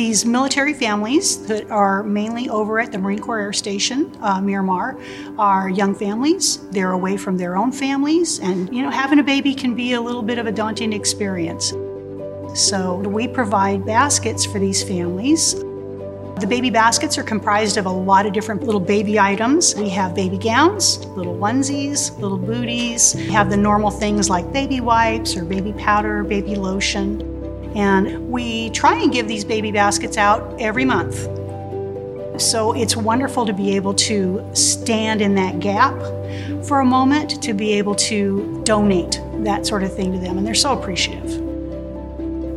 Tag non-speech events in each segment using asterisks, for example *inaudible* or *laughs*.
These military families that are mainly over at the Marine Corps Air Station, uh, Miramar, are young families. They're away from their own families, and you know, having a baby can be a little bit of a daunting experience. So we provide baskets for these families. The baby baskets are comprised of a lot of different little baby items. We have baby gowns, little onesies, little booties. We have the normal things like baby wipes or baby powder, baby lotion. And we try and give these baby baskets out every month. So it's wonderful to be able to stand in that gap for a moment, to be able to donate that sort of thing to them. And they're so appreciative.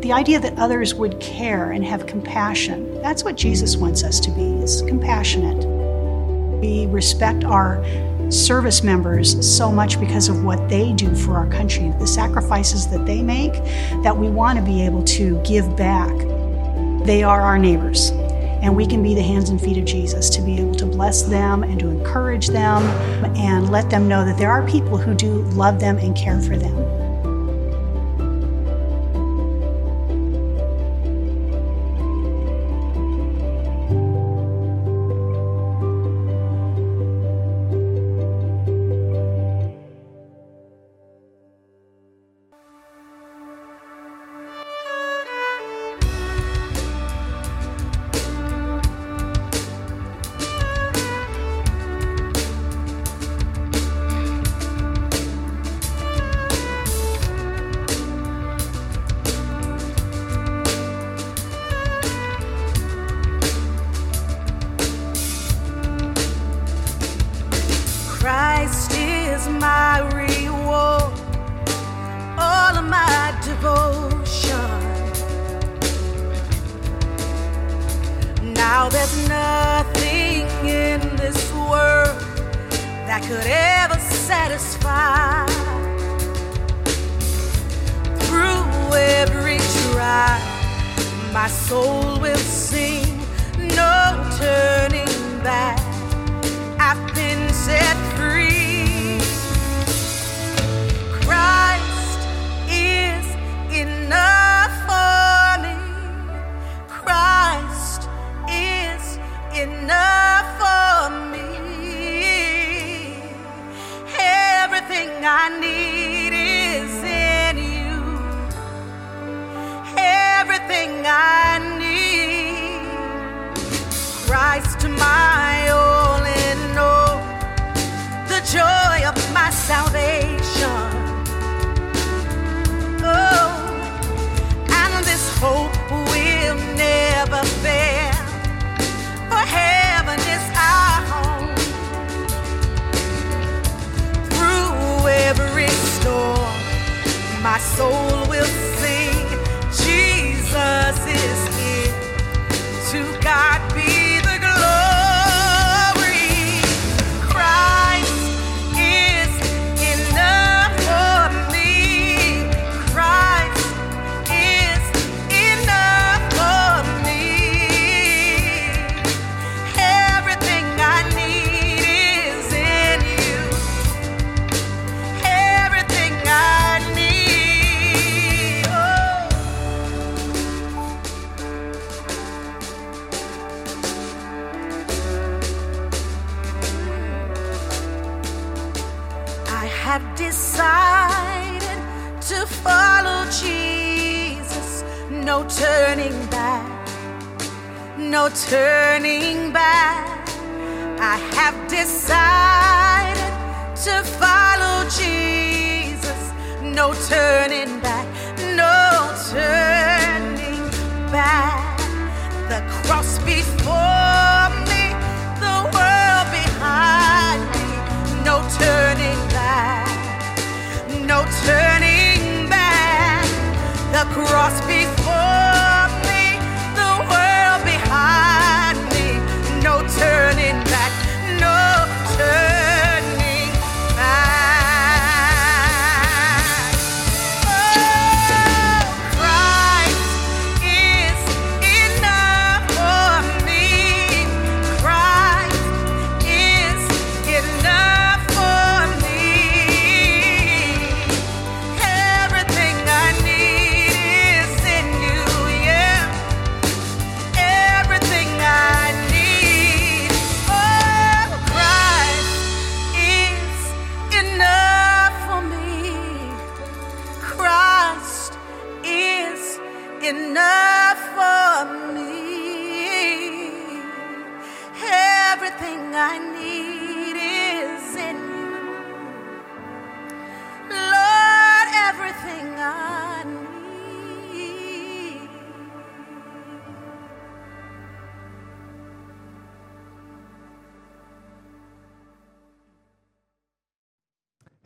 The idea that others would care and have compassion, that's what Jesus wants us to be, is compassionate. We respect our service members so much because of what they do for our country, the sacrifices that they make, that we want to be able to give back. They are our neighbors, and we can be the hands and feet of Jesus to be able to bless them and to encourage them and let them know that there are people who do love them and care for them. before me, the world behind me. No turning back, no turning back. The cross.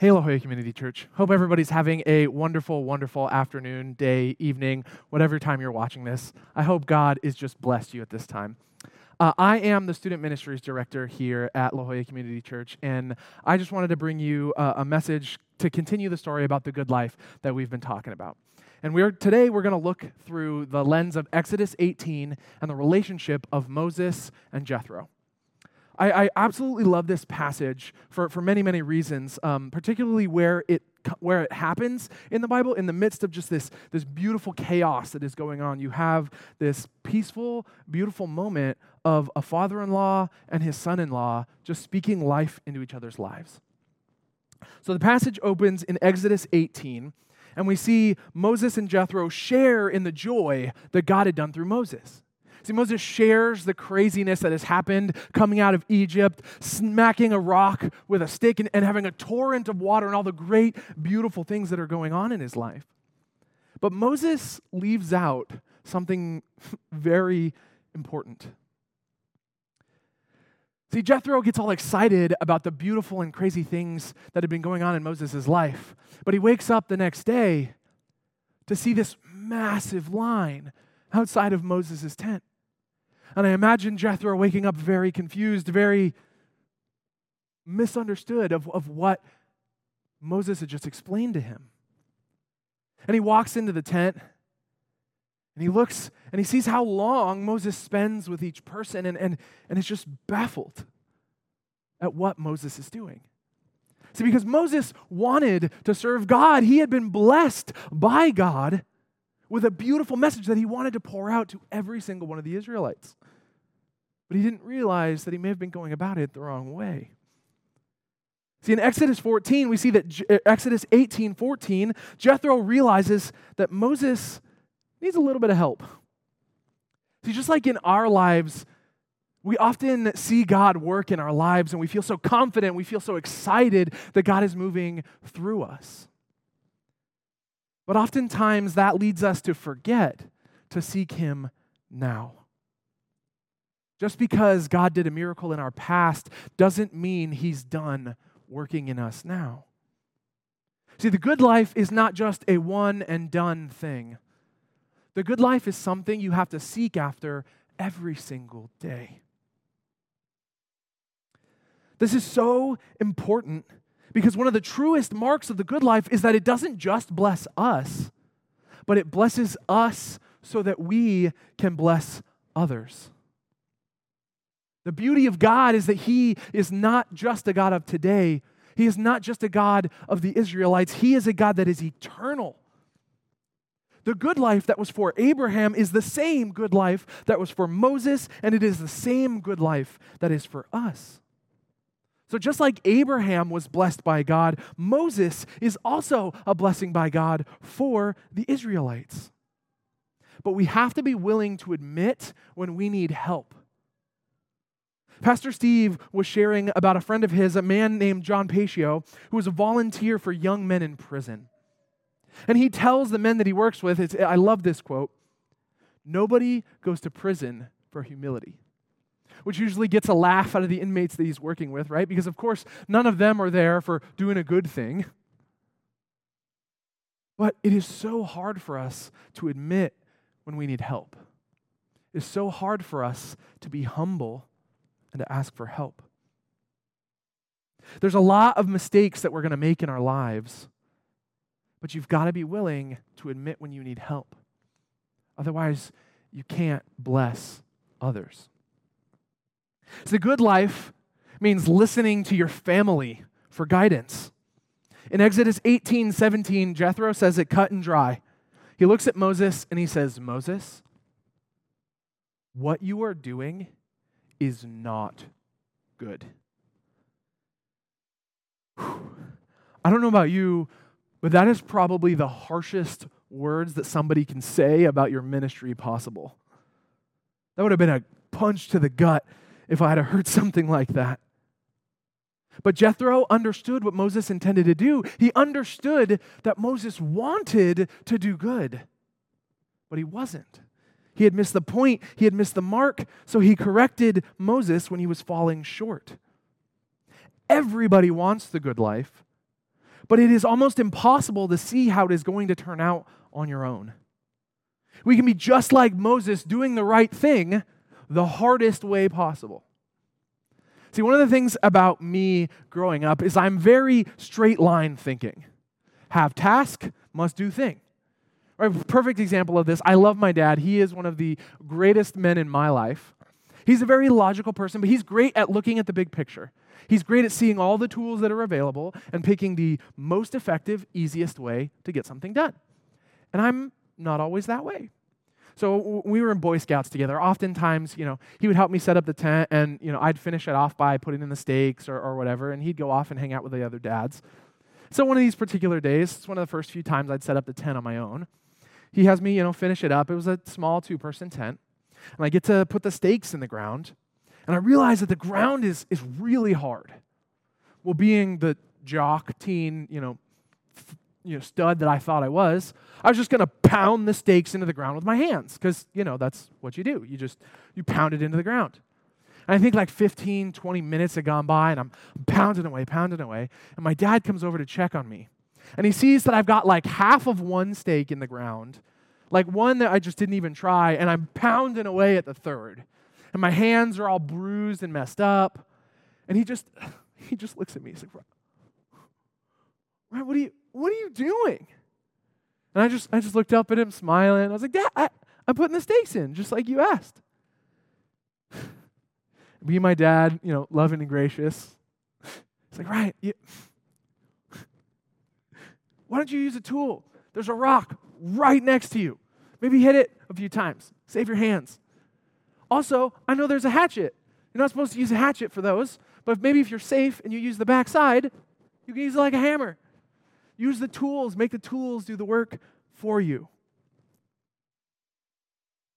Hey, La Jolla Community Church. Hope everybody's having a wonderful, wonderful afternoon, day, evening, whatever time you're watching this. I hope God is just blessed you at this time. Uh, I am the student ministries director here at La Jolla Community Church, and I just wanted to bring you uh, a message to continue the story about the good life that we've been talking about. And we're, today we're going to look through the lens of Exodus 18 and the relationship of Moses and Jethro. I, I absolutely love this passage for, for many, many reasons, um, particularly where it, where it happens in the Bible, in the midst of just this, this beautiful chaos that is going on. You have this peaceful, beautiful moment of a father in law and his son in law just speaking life into each other's lives. So the passage opens in Exodus 18, and we see Moses and Jethro share in the joy that God had done through Moses. See, Moses shares the craziness that has happened coming out of Egypt, smacking a rock with a stick and, and having a torrent of water and all the great, beautiful things that are going on in his life. But Moses leaves out something *laughs* very important. See, Jethro gets all excited about the beautiful and crazy things that have been going on in Moses' life. But he wakes up the next day to see this massive line outside of Moses' tent. And I imagine Jethro waking up very confused, very misunderstood of, of what Moses had just explained to him. And he walks into the tent and he looks and he sees how long Moses spends with each person and, and, and is just baffled at what Moses is doing. See, because Moses wanted to serve God, he had been blessed by God with a beautiful message that he wanted to pour out to every single one of the Israelites. But he didn't realize that he may have been going about it the wrong way. See, in Exodus 14, we see that uh, Exodus 18 14, Jethro realizes that Moses needs a little bit of help. See, just like in our lives, we often see God work in our lives and we feel so confident, we feel so excited that God is moving through us. But oftentimes that leads us to forget to seek Him now. Just because God did a miracle in our past doesn't mean He's done working in us now. See, the good life is not just a one and done thing. The good life is something you have to seek after every single day. This is so important because one of the truest marks of the good life is that it doesn't just bless us, but it blesses us so that we can bless others. The beauty of God is that He is not just a God of today, He is not just a God of the Israelites, He is a God that is eternal. The good life that was for Abraham is the same good life that was for Moses, and it is the same good life that is for us. So, just like Abraham was blessed by God, Moses is also a blessing by God for the Israelites. But we have to be willing to admit when we need help. Pastor Steve was sharing about a friend of his, a man named John Patio, who was a volunteer for young men in prison. And he tells the men that he works with, I love this quote Nobody goes to prison for humility which usually gets a laugh out of the inmates that he's working with, right? Because, of course, none of them are there for doing a good thing. But it is so hard for us to admit when we need help. It's so hard for us to be humble and to ask for help. There's a lot of mistakes that we're going to make in our lives, but you've got to be willing to admit when you need help. Otherwise, you can't bless others. So the good life means listening to your family for guidance. In Exodus 18 17, Jethro says it cut and dry. He looks at Moses and he says, Moses, what you are doing is not good. Whew. I don't know about you, but that is probably the harshest words that somebody can say about your ministry possible. That would have been a punch to the gut if I had *laughs* heard something like that. But Jethro understood what Moses intended to do. He understood that Moses wanted to do good, but he wasn't. He had missed the point, he had missed the mark, so he corrected Moses when he was falling short. Everybody wants the good life, but it is almost impossible to see how it is going to turn out on your own. We can be just like Moses doing the right thing the hardest way possible. See, one of the things about me growing up is I'm very straight line thinking. Have task, must do thing. Right, perfect example of this. I love my dad. He is one of the greatest men in my life. He's a very logical person, but he's great at looking at the big picture. He's great at seeing all the tools that are available and picking the most effective, easiest way to get something done. And I'm not always that way. So we were in Boy Scouts together. Oftentimes, you know, he would help me set up the tent, and you know, I'd finish it off by putting in the stakes or, or whatever, and he'd go off and hang out with the other dads. So one of these particular days, it's one of the first few times I'd set up the tent on my own. He has me, you know, finish it up. It was a small two-person tent, and I get to put the stakes in the ground, and I realize that the ground is is really hard. Well, being the jock, teen, you know, you know, stud that I thought I was, I was just going to pound the stakes into the ground with my hands because, you know, that's what you do. You just, you pound it into the ground. And I think like 15, 20 minutes had gone by and I'm pounding away, pounding away. And my dad comes over to check on me. And he sees that I've got like half of one stake in the ground, like one that I just didn't even try, and I'm pounding away at the third. And my hands are all bruised and messed up. And he just, *sighs* he just looks at me. He's like, Right, what are you, what are you doing? And I just, I just looked up at him, smiling. I was like, Dad, I, I'm putting the stakes in, just like you asked. *sighs* Be my dad, you know, loving and gracious. It's like, right. You, *laughs* why don't you use a tool? There's a rock right next to you. Maybe hit it a few times. Save your hands. Also, I know there's a hatchet. You're not supposed to use a hatchet for those, but maybe if you're safe and you use the back side, you can use it like a hammer. Use the tools, make the tools do the work for you.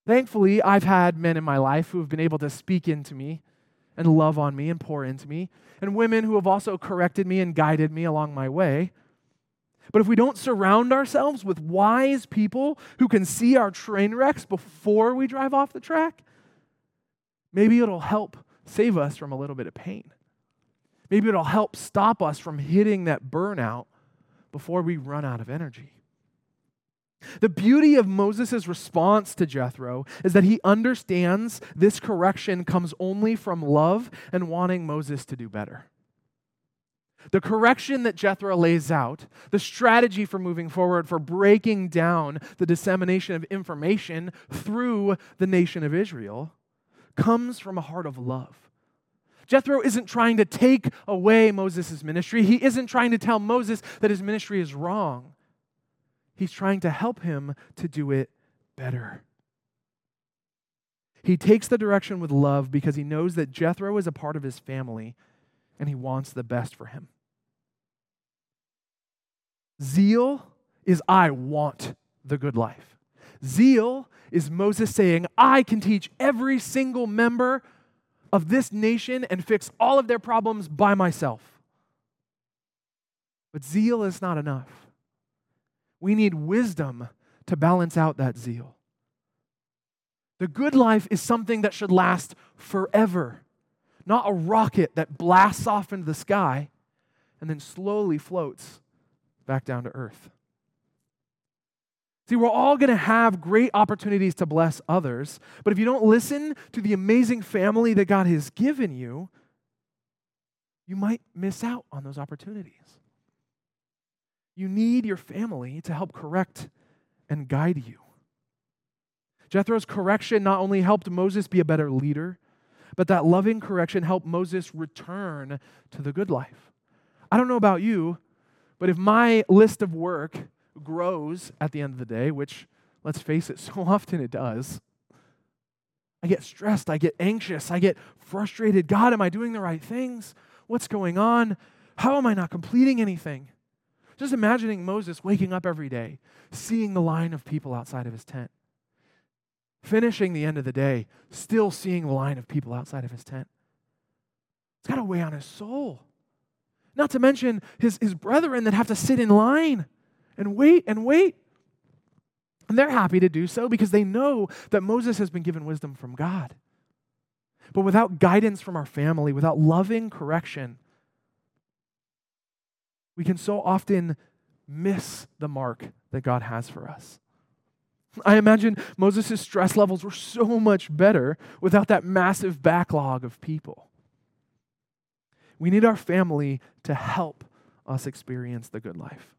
Thankfully, I've had men in my life who have been able to speak into me and love on me and pour into me, and women who have also corrected me and guided me along my way. But if we don't surround ourselves with wise people who can see our train wrecks before we drive off the track, maybe it'll help save us from a little bit of pain. Maybe it'll help stop us from hitting that burnout before we run out of energy. The beauty of Moses' response to Jethro is that he understands this correction comes only from love and wanting Moses to do better. The correction that Jethro lays out, the strategy for moving forward, for breaking down the dissemination of information through the nation of Israel, comes from a heart of love. Jethro isn't trying to take away Moses' ministry. He isn't trying to tell Moses that his ministry is wrong. He's trying to help him to do it better. He takes the direction with love because he knows that Jethro is a part of his family and he wants the best for him. Zeal is I want the good life. Zeal is Moses saying, I can teach every single member of this nation and fix all of their problems by myself. But zeal is not enough. We need wisdom to balance out that zeal. The good life is something that should last forever, not a rocket that blasts off into the sky and then slowly floats back down to earth. See, we're all going to have great opportunities to bless others, but if you don't listen to the amazing family that God has given you, you might miss out on those opportunities. You need your family to help correct and guide you. Jethro's correction not only helped Moses be a better leader, but that loving correction helped Moses return to the good life. I don't know about you, but if my list of work grows at the end of the day, which, let's face it, *laughs* so often it does. I get stressed. I get anxious. I get frustrated. God, am I doing the right things? What's going on? How am I not completing anything? Just imagining Moses waking up every day, seeing the line of people outside of his tent. finishing the end of the day, still seeing the line of people outside of his tent. It's got a weigh on his soul. Not to mention his, his brethren that have to sit in line and wait and wait. And they're happy to do so because they know that Moses has been given wisdom from God. But without guidance from our family, without loving correction, we can so often miss the mark that God has for us. I imagine Moses' stress levels were so much better without that massive backlog of people. We need our family to help us experience the good life.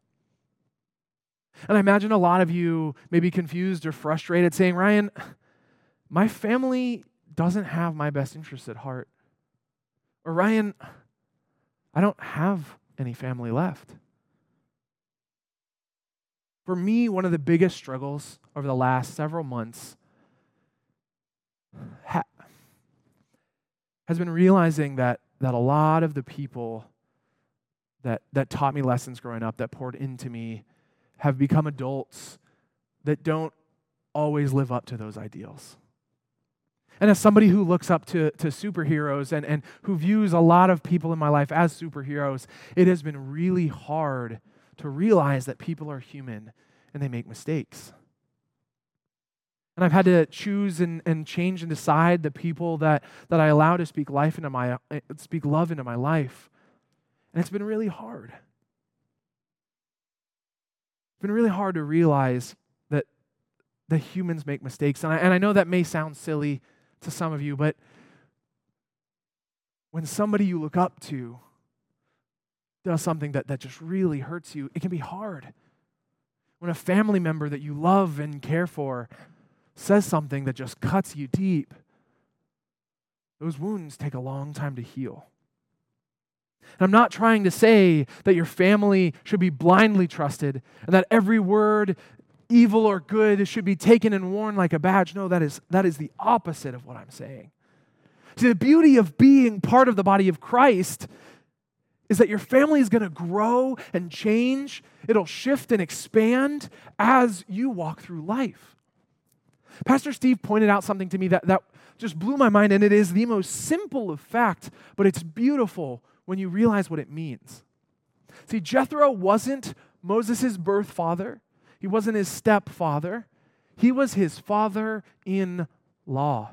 And I imagine a lot of you may be confused or frustrated saying, Ryan, my family doesn't have my best interests at heart. Or, Ryan, I don't have any family left. For me, one of the biggest struggles over the last several months ha- has been realizing that, that a lot of the people that, that taught me lessons growing up, that poured into me, have become adults that don't always live up to those ideals. And as somebody who looks up to, to superheroes and, and who views a lot of people in my life as superheroes, it has been really hard to realize that people are human and they make mistakes. And I've had to choose and, and change and decide the people that, that I allow to speak life into my uh, speak love into my life. And it's been really hard. It's been really hard to realize that the humans make mistakes. And I, and I know that may sound silly to some of you, but when somebody you look up to does something that, that just really hurts you, it can be hard. When a family member that you love and care for says something that just cuts you deep, those wounds take a long time to heal. And I'm not trying to say that your family should be blindly trusted and that every word, evil or good, should be taken and worn like a badge. No, that is, that is the opposite of what I'm saying. See, the beauty of being part of the body of Christ is that your family is going to grow and change. It'll shift and expand as you walk through life. Pastor Steve pointed out something to me that, that just blew my mind, and it is the most simple of fact, but it's beautiful when you realize what it means. See, Jethro wasn't Moses' birth father, he wasn't his stepfather, he was his father in law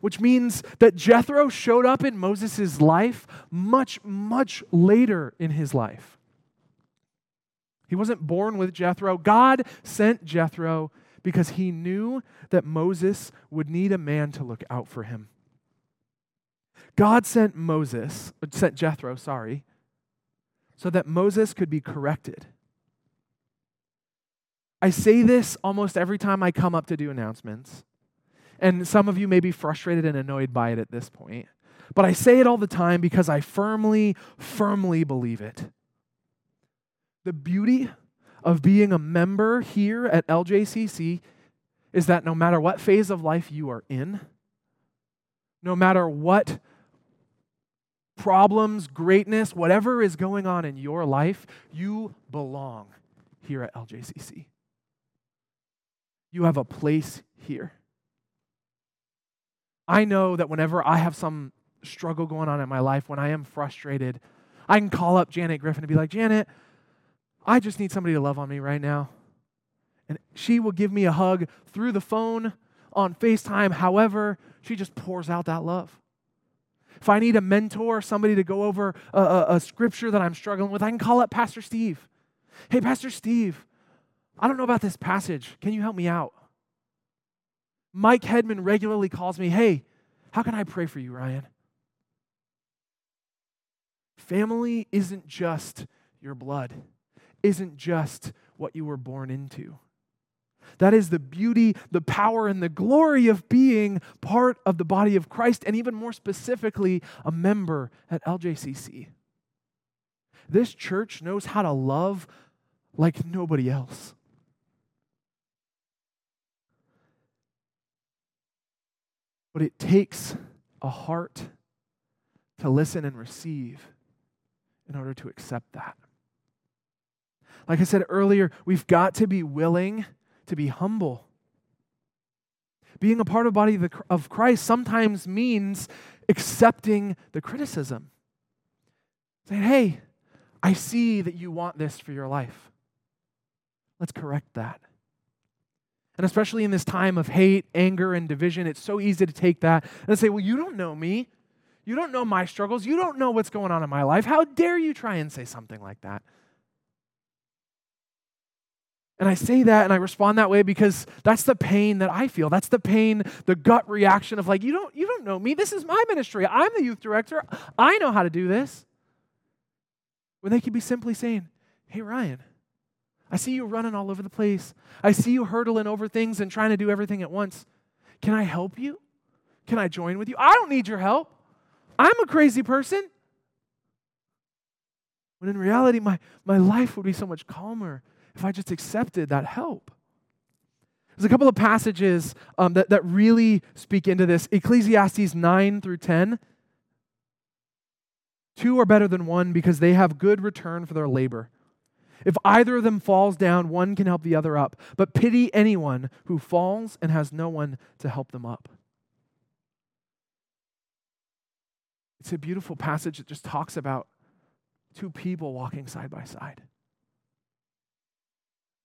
which means that Jethro showed up in Moses' life much, much later in his life. He wasn't born with Jethro. God sent Jethro because he knew that Moses would need a man to look out for him. God sent Moses, sent Jethro, sorry, so that Moses could be corrected. I say this almost every time I come up to do announcements. And some of you may be frustrated and annoyed by it at this point. But I say it all the time because I firmly, firmly believe it. The beauty of being a member here at LJCC is that no matter what phase of life you are in, no matter what problems, greatness, whatever is going on in your life, you belong here at LJCC. You have a place here. I know that whenever I have some struggle going on in my life, when I am frustrated, I can call up Janet Griffin and be like, Janet, I just need somebody to love on me right now. And she will give me a hug through the phone, on FaceTime, however, she just pours out that love. If I need a mentor, somebody to go over a, a, a scripture that I'm struggling with, I can call up Pastor Steve. Hey, Pastor Steve, I don't know about this passage. Can you help me out? Mike Hedman regularly calls me, Hey, how can I pray for you, Ryan? Family isn't just your blood, isn't just what you were born into. That is the beauty, the power, and the glory of being part of the body of Christ, and even more specifically, a member at LJCC. This church knows how to love like nobody else. But it takes a heart to listen and receive in order to accept that. Like I said earlier, we've got to be willing to be humble. Being a part of the body of, Christ sometimes means accepting the criticism. Saying, hey, I see that you want this for your life. Let's correct that. And especially in this time of hate, anger, and division, it's so easy to take that and say, well, you don't know me. You don't know my struggles. You don't know what's going on in my life. How dare you try and say something like that? And I say that and I respond that way because that's the pain that I feel. That's the pain, the gut reaction of like, you don't, you don't know me. This is my ministry. I'm the youth director. I know how to do this. When they could be simply saying, Hey, Ryan, I see you running all over the place. I see you hurdling over things and trying to do everything at once. Can I help you? Can I join with you? I don't need your help. I'm a crazy person. When in reality, my, my life would be so much calmer if I just accepted that help. There's a couple of passages um, that, that really speak into this Ecclesiastes 9 through 10. Two are better than one because they have good return for their labor. If either of them falls down, one can help the other up. But pity anyone who falls and has no one to help them up. It's a beautiful passage that just talks about two people walking side by side.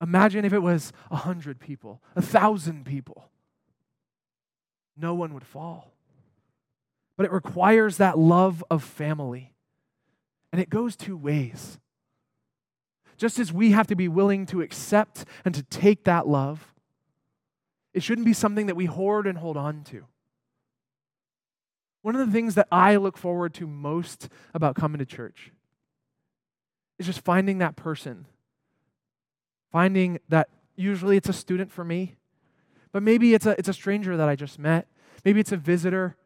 Imagine if it was a hundred people, a thousand people. No one would fall. But it requires that love of family. And it goes two ways. Just as we have to be willing to accept and to take that love, it shouldn't be something that we hoard and hold on to. One of the things that I look forward to most about coming to church is just finding that person Finding that usually it's a student for me, but maybe it's a, it's a stranger that I just met. Maybe it's a visitor.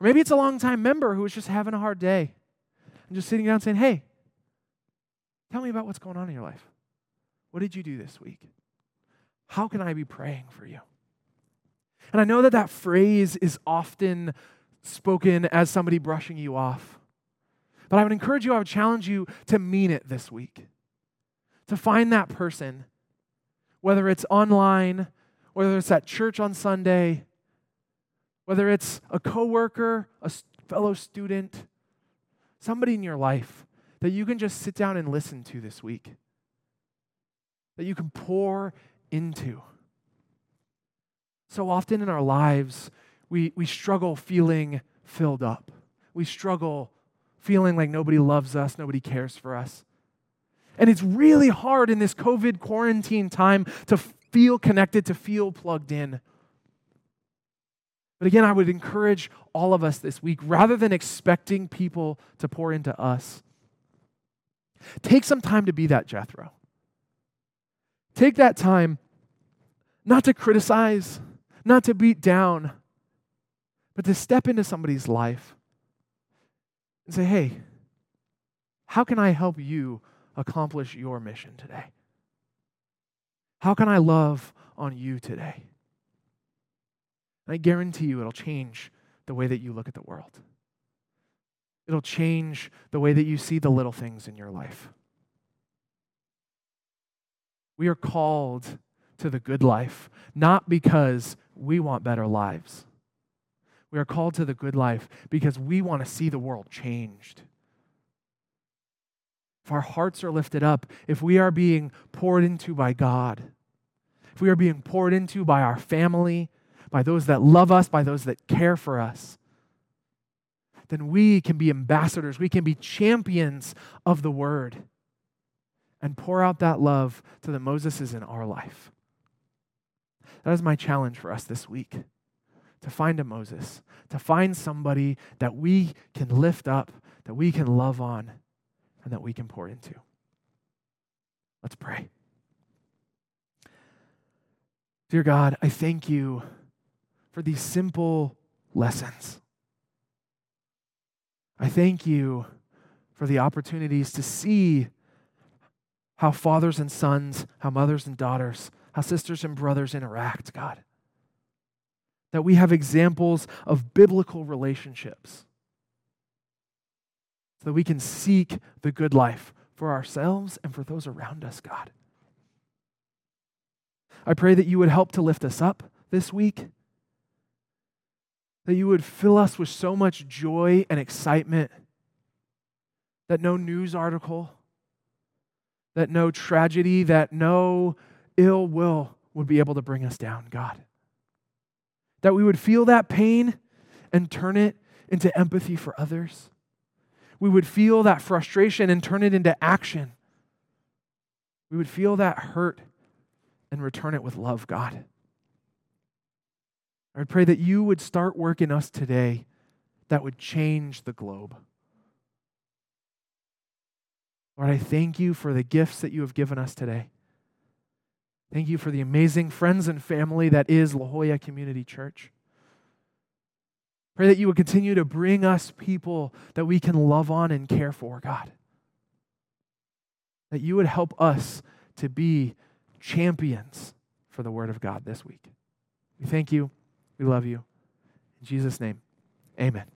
Or maybe it's a longtime member who is just having a hard day and just sitting down saying, Hey, tell me about what's going on in your life. What did you do this week? How can I be praying for you? And I know that that phrase is often spoken as somebody brushing you off. But I would encourage you, I would challenge you to mean it this week to find that person, whether it's online, whether it's at church on Sunday, whether it's a coworker, a fellow student, somebody in your life that you can just sit down and listen to this week, that you can pour into. So often in our lives, we, we struggle feeling filled up. We struggle feeling like nobody loves us, nobody cares for us. And it's really hard in this COVID quarantine time to feel connected, to feel plugged in. But again, I would encourage all of us this week, rather than expecting people to pour into us, take some time to be that Jethro. Take that time not to criticize, not to beat down, but to step into somebody's life and say, hey, how can I help you accomplish your mission today? How can I love on you today? And I guarantee you it'll change the way that you look at the world. It'll change the way that you see the little things in your life. We are called to the good life, not because we want better lives. We are called to the good life because we want to see the world changed if our hearts are lifted up, if we are being poured into by God, if we are being poured into by our family, by those that love us, by those that care for us, then we can be ambassadors. We can be champions of the word and pour out that love to the Moseses in our life. That is my challenge for us this week to find a Moses, to find somebody that we can lift up, that we can love on, and that we can pour into. Let's pray. Dear God, I thank you for these simple lessons. I thank you for the opportunities to see how fathers and sons, how mothers and daughters, how sisters and brothers interact, God. That we have examples of biblical relationships so that we can seek the good life for ourselves and for those around us, God. I pray that you would help to lift us up this week. that you would fill us with so much joy and excitement that no news article, that no tragedy, that no ill will would be able to bring us down, God. That we would feel that pain and turn it into empathy for others. We would feel that frustration and turn it into action. We would feel that hurt and return it with love, God. I would pray that you would start work in us today that would change the globe. Lord, I thank you for the gifts that you have given us today. Thank you for the amazing friends and family that is La Jolla Community Church. Pray that you would continue to bring us people that we can love on and care for, God. That you would help us to be champions for the Word of God this week. We thank you. We love you. In Jesus' name, amen.